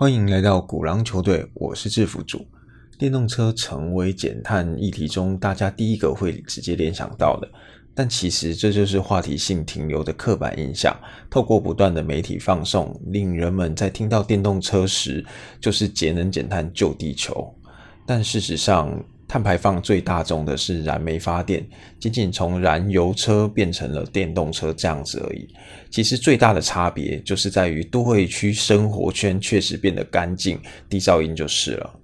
欢迎来到鼓狼球队，我是制服组。电动车成为减碳议题中大家第一个会直接联想到的，但其实这就是话题性停留的刻板印象。透过不断的媒体放送，令人们在听到电动车时，就是节能减碳救地球。但事实上，碳排放最大众的是燃煤发电，仅仅从燃油车变成了电动车这样子而已。其实最大的差别就是在于都会区生活圈确实变得干净、低噪音就是了。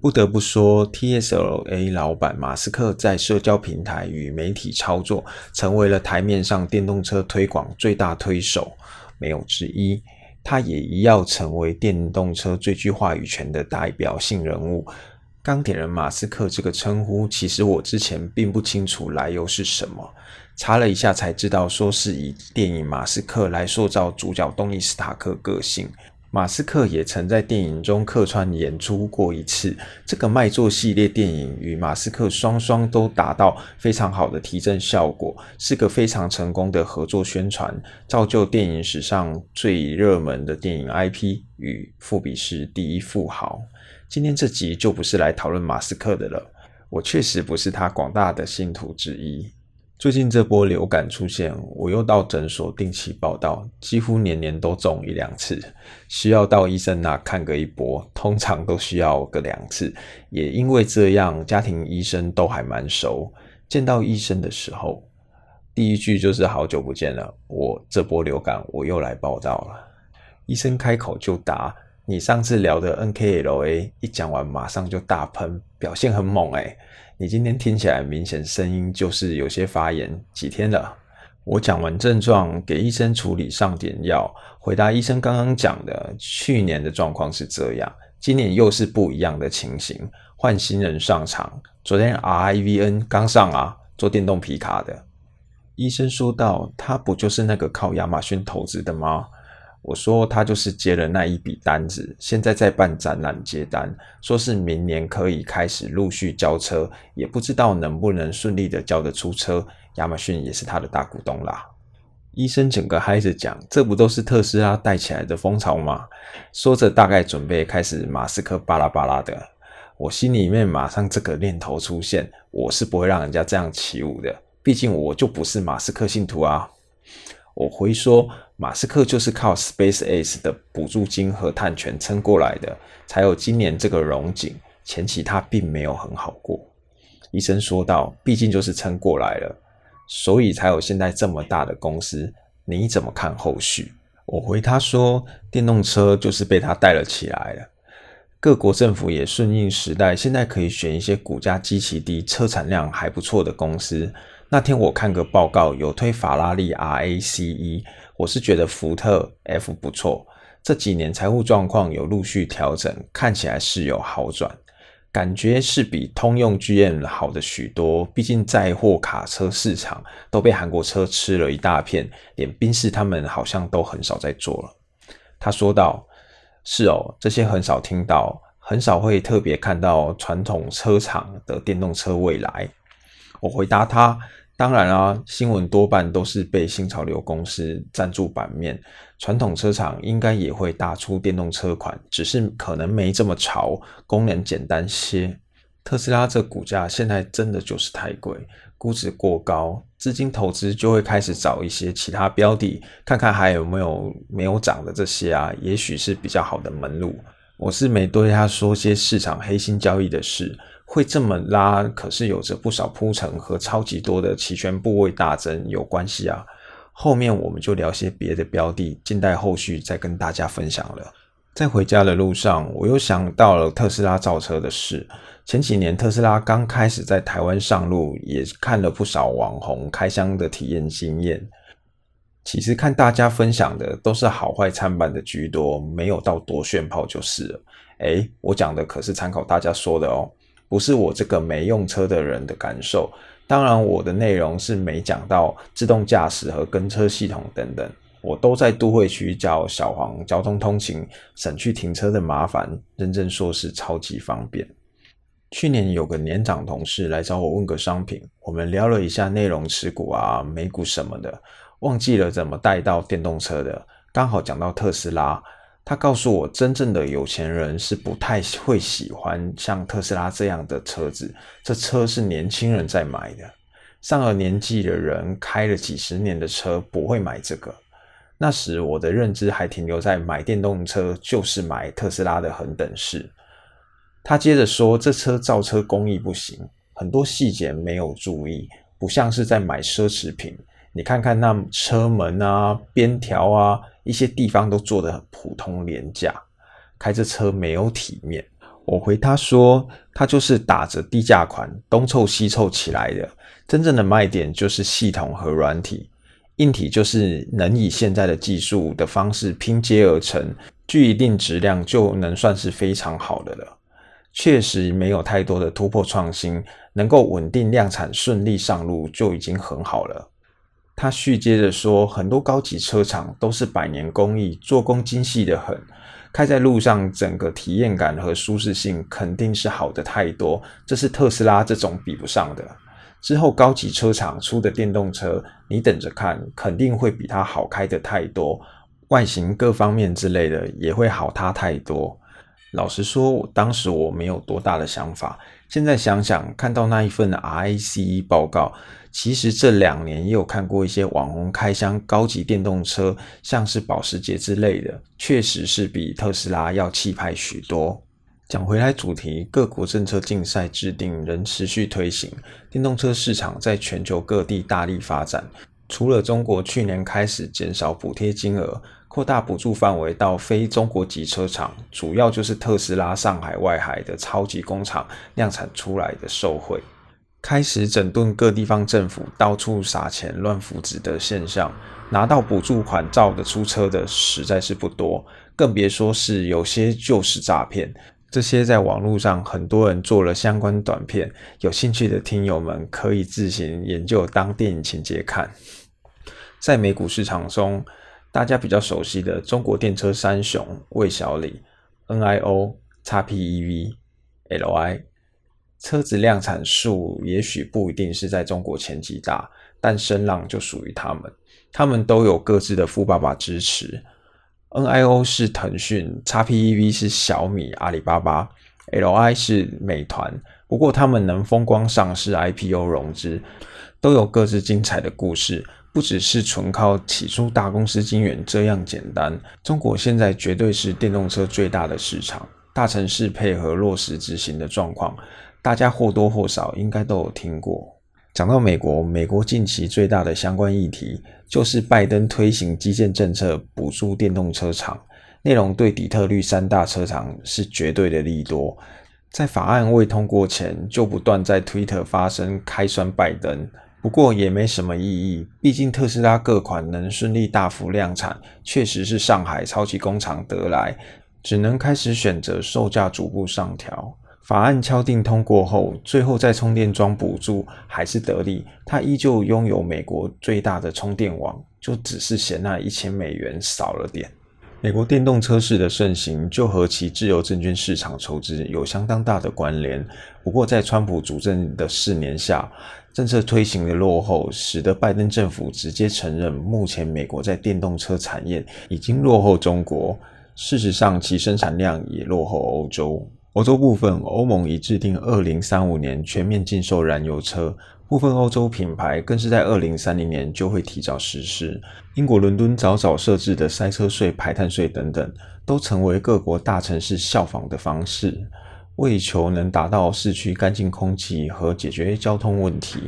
不得不说，TSLA 老板马斯克在社交平台与媒体操作，成为了台面上电动车推广最大推手，没有之一。他也一要成为电动车最具话语权的代表性人物。钢铁人马斯克这个称呼，其实我之前并不清楚来由是什么，查了一下才知道，说是以电影《马斯克》来塑造主角东尼·斯塔克个性。马斯克也曾在电影中客串演出过一次。这个卖座系列电影与马斯克双双都达到非常好的提振效果，是个非常成功的合作宣传，造就电影史上最热门的电影 IP 与富比士第一富豪。今天这集就不是来讨论马斯克的了，我确实不是他广大的信徒之一。最近这波流感出现，我又到诊所定期报道，几乎年年都中一两次，需要到医生那看个一波，通常都需要个两次。也因为这样，家庭医生都还蛮熟，见到医生的时候，第一句就是好久不见了，我这波流感我又来报道了。医生开口就答。你上次聊的 NKLA 一讲完，马上就大喷，表现很猛哎！你今天听起来明显声音就是有些发炎，几天了？我讲完症状，给医生处理，上点药，回答医生刚刚讲的，去年的状况是这样，今年又是不一样的情形，换新人上场。昨天 RIVN 刚上啊，做电动皮卡的。医生说道：“他不就是那个靠亚马逊投资的吗？”我说他就是接了那一笔单子，现在在办展览接单，说是明年可以开始陆续交车，也不知道能不能顺利的交得出车。亚马逊也是他的大股东啦。医生整个嗨着讲，这不都是特斯拉带起来的风潮吗？说着大概准备开始马斯克巴拉巴拉的，我心里面马上这个念头出现，我是不会让人家这样起舞的，毕竟我就不是马斯克信徒啊。我回说，马斯克就是靠 SpaceX 的补助金和碳权撑过来的，才有今年这个荣景。前期他并没有很好过。医生说道：“毕竟就是撑过来了，所以才有现在这么大的公司。你怎么看后续？”我回他说：“电动车就是被他带了起来了。各国政府也顺应时代，现在可以选一些股价极其低、车产量还不错的公司。”那天我看个报告，有推法拉利 RACE，我是觉得福特 F 不错。这几年财务状况有陆续调整，看起来是有好转，感觉是比通用 GM 好的许多。毕竟载货卡车市场都被韩国车吃了一大片，连宾士他们好像都很少在做了。他说道：“是哦，这些很少听到，很少会特别看到传统车厂的电动车未来。”我回答他。当然啊，新闻多半都是被新潮流公司赞助版面，传统车厂应该也会打出电动车款，只是可能没这么潮，功能简单些。特斯拉这股价现在真的就是太贵，估值过高，资金投资就会开始找一些其他标的，看看还有没有没有涨的这些啊，也许是比较好的门路。我是没对他说些市场黑心交易的事。会这么拉，可是有着不少铺陈和超级多的期权部位大增有关系啊。后面我们就聊些别的标的，静待后续再跟大家分享了。在回家的路上，我又想到了特斯拉造车的事。前几年特斯拉刚开始在台湾上路，也看了不少网红开箱的体验经验。其实看大家分享的都是好坏参半的居多，没有到多炫炮就是了。诶，我讲的可是参考大家说的哦。不是我这个没用车的人的感受，当然我的内容是没讲到自动驾驶和跟车系统等等，我都在都会区叫小黄交通通勤，省去停车的麻烦，认真说是超级方便。去年有个年长同事来找我问个商品，我们聊了一下内容持股啊、美股什么的，忘记了怎么带到电动车的，刚好讲到特斯拉。他告诉我，真正的有钱人是不太会喜欢像特斯拉这样的车子，这车是年轻人在买的。上了年纪的人开了几十年的车不会买这个。那时我的认知还停留在买电动车就是买特斯拉的恒等式。他接着说，这车造车工艺不行，很多细节没有注意，不像是在买奢侈品。你看看那车门啊、边条啊，一些地方都做得很普通廉价，开着车没有体面。我回他说，他就是打着低价款东凑西凑起来的，真正的卖点就是系统和软体。硬体就是能以现在的技术的方式拼接而成，具一定质量就能算是非常好的了。确实没有太多的突破创新，能够稳定量产、顺利上路就已经很好了。他续接着说，很多高级车厂都是百年工艺，做工精细的很，开在路上整个体验感和舒适性肯定是好的太多，这是特斯拉这种比不上的。之后高级车厂出的电动车，你等着看，肯定会比它好开的太多，外形各方面之类的也会好它太多。老实说，我当时我没有多大的想法，现在想想，看到那一份 RACE 报告，其实这两年也有看过一些网红开箱高级电动车，像是保时捷之类的，确实是比特斯拉要气派许多。讲回来，主题各国政策竞赛制定仍持续推行，电动车市场在全球各地大力发展。除了中国去年开始减少补贴金额，扩大补助范围到非中国籍车厂，主要就是特斯拉上海外海的超级工厂量产出来的受惠，开始整顿各地方政府到处撒钱乱扶植的现象。拿到补助款造的出车的实在是不多，更别说是有些就是诈骗。这些在网络上很多人做了相关短片，有兴趣的听友们可以自行研究当电影情节看。在美股市场中，大家比较熟悉的中国电车三雄魏小李、NIO、XPEV、LI，车子量产数也许不一定是在中国前几大，但声浪就属于他们。他们都有各自的富爸爸支持。NIO 是腾讯，XPEV 是小米、阿里巴巴，LI 是美团。不过他们能风光上市、IPO 融资，都有各自精彩的故事，不只是纯靠起初大公司金源这样简单。中国现在绝对是电动车最大的市场，大城市配合落实执行的状况，大家或多或少应该都有听过。讲到美国，美国近期最大的相关议题就是拜登推行基建政策，补助电动车厂，内容对底特律三大车厂是绝对的利多。在法案未通过前，就不断在 Twitter 发声开酸拜登，不过也没什么意义，毕竟特斯拉各款能顺利大幅量产，确实是上海超级工厂得来，只能开始选择售价逐步上调。法案敲定通过后，最后再充电桩补助还是得利。它依旧拥有美国最大的充电网，就只是嫌那一千美元少了点。美国电动车市的盛行，就和其自由证券市场筹资有相当大的关联。不过，在川普主政的四年下，政策推行的落后，使得拜登政府直接承认，目前美国在电动车产业已经落后中国。事实上，其生产量也落后欧洲。欧洲部分，欧盟已制定二零三五年全面禁售燃油车，部分欧洲品牌更是在二零三零年就会提早实施。英国伦敦早早设置的塞车税、排碳税等等，都成为各国大城市效仿的方式，为求能达到市区干净空气和解决交通问题。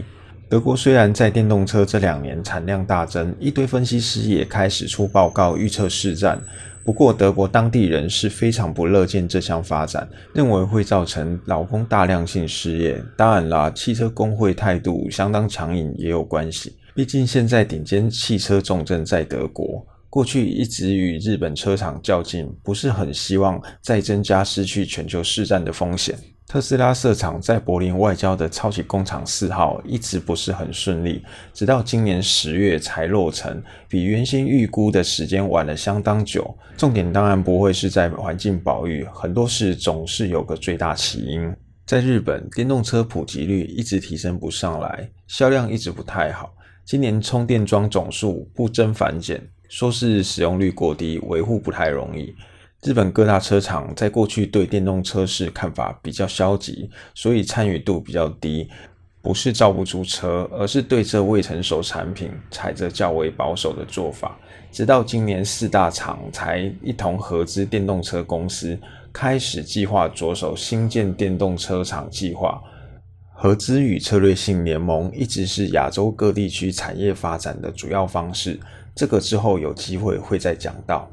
德国虽然在电动车这两年产量大增，一堆分析师也开始出报告预测市占。不过，德国当地人是非常不乐见这项发展，认为会造成劳工大量性失业。当然啦，汽车工会态度相当强硬也有关系。毕竟现在顶尖汽车重镇在德国，过去一直与日本车厂较劲，不是很希望再增加失去全球市占的风险。特斯拉设厂在柏林外交的超级工厂四号一直不是很顺利，直到今年十月才落成，比原先预估的时间晚了相当久。重点当然不会是在环境保育，很多事总是有个最大起因。在日本，电动车普及率一直提升不上来，销量一直不太好。今年充电桩总数不增反减，说是使用率过低，维护不太容易。日本各大车厂在过去对电动车市看法比较消极，所以参与度比较低。不是造不出车，而是对这未成熟产品采着较为保守的做法。直到今年，四大厂才一同合资电动车公司，开始计划着手新建电动车厂计划。合资与策略性联盟一直是亚洲各地区产业发展的主要方式。这个之后有机会会再讲到。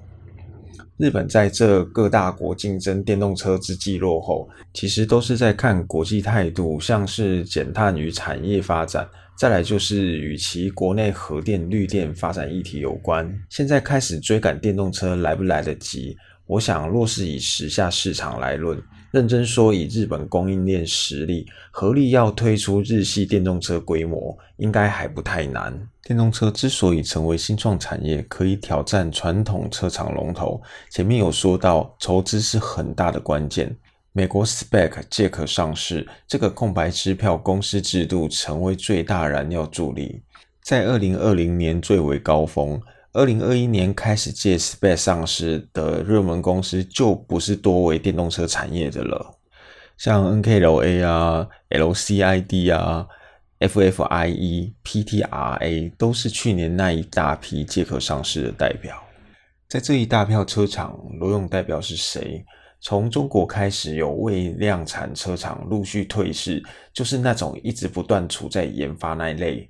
日本在这各大国竞争电动车之际落后，其实都是在看国际态度，像是减碳与产业发展，再来就是与其国内核电绿电发展议题有关。现在开始追赶电动车来不来得及？我想，若是以时下市场来论。认真说，以日本供应链实力，合力要推出日系电动车规模，应该还不太难。电动车之所以成为新创产业，可以挑战传统车厂龙头，前面有说到，筹资是很大的关键。美国 SPAC 借壳上市，这个空白支票公司制度成为最大燃料助力，在二零二零年最为高峰。二零二一年开始借 Space 上市的热门公司，就不是多为电动车产业的了，像 NKLA 啊、LCID 啊、FFIE、PTRA 都是去年那一大批借壳上市的代表。在这一大票车厂，罗勇代表是谁？从中国开始有未量产车厂陆续退市，就是那种一直不断处在研发那一类。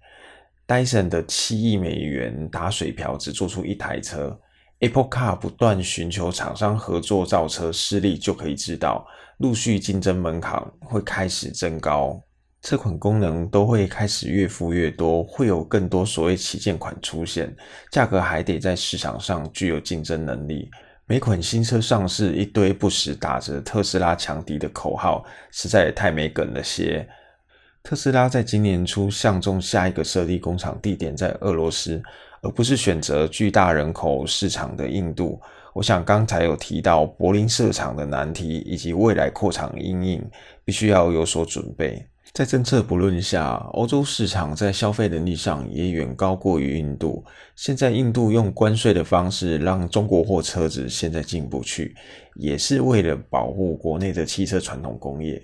Dyson 的七亿美元打水漂只做出一台车，Apple Car 不断寻求厂商合作造车，失利就可以知道，陆续竞争门槛会开始增高，这款功能都会开始越付越多，会有更多所谓旗舰款出现，价格还得在市场上具有竞争能力。每款新车上市，一堆不时打着特斯拉强敌的口号，实在也太没梗了些。特斯拉在今年初相中下一个设立工厂地点在俄罗斯，而不是选择巨大人口市场的印度。我想刚才有提到柏林设厂的难题，以及未来扩厂阴影，必须要有所准备。在政策不论下，欧洲市场在消费能力上也远高过于印度。现在印度用关税的方式让中国货车子现在进不去，也是为了保护国内的汽车传统工业。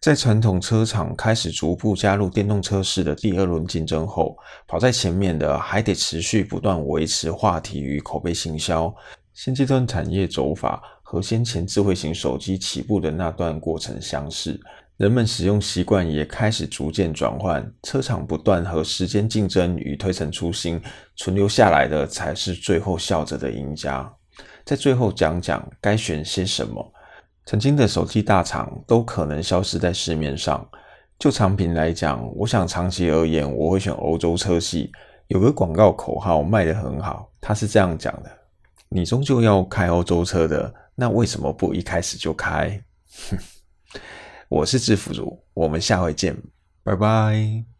在传统车厂开始逐步加入电动车市的第二轮竞争后，跑在前面的还得持续不断维持话题与口碑行销。现阶段产业走法和先前智慧型手机起步的那段过程相似，人们使用习惯也开始逐渐转换。车厂不断和时间竞争与推陈出新，存留下来的才是最后笑着的赢家。在最后讲讲该选些什么。曾经的手机大厂都可能消失在市面上。就产品来讲，我想长期而言，我会选欧洲车系。有个广告口号卖得很好，他是这样讲的：“你终究要开欧洲车的，那为什么不一开始就开？” 我是制服主，我们下回见，拜拜。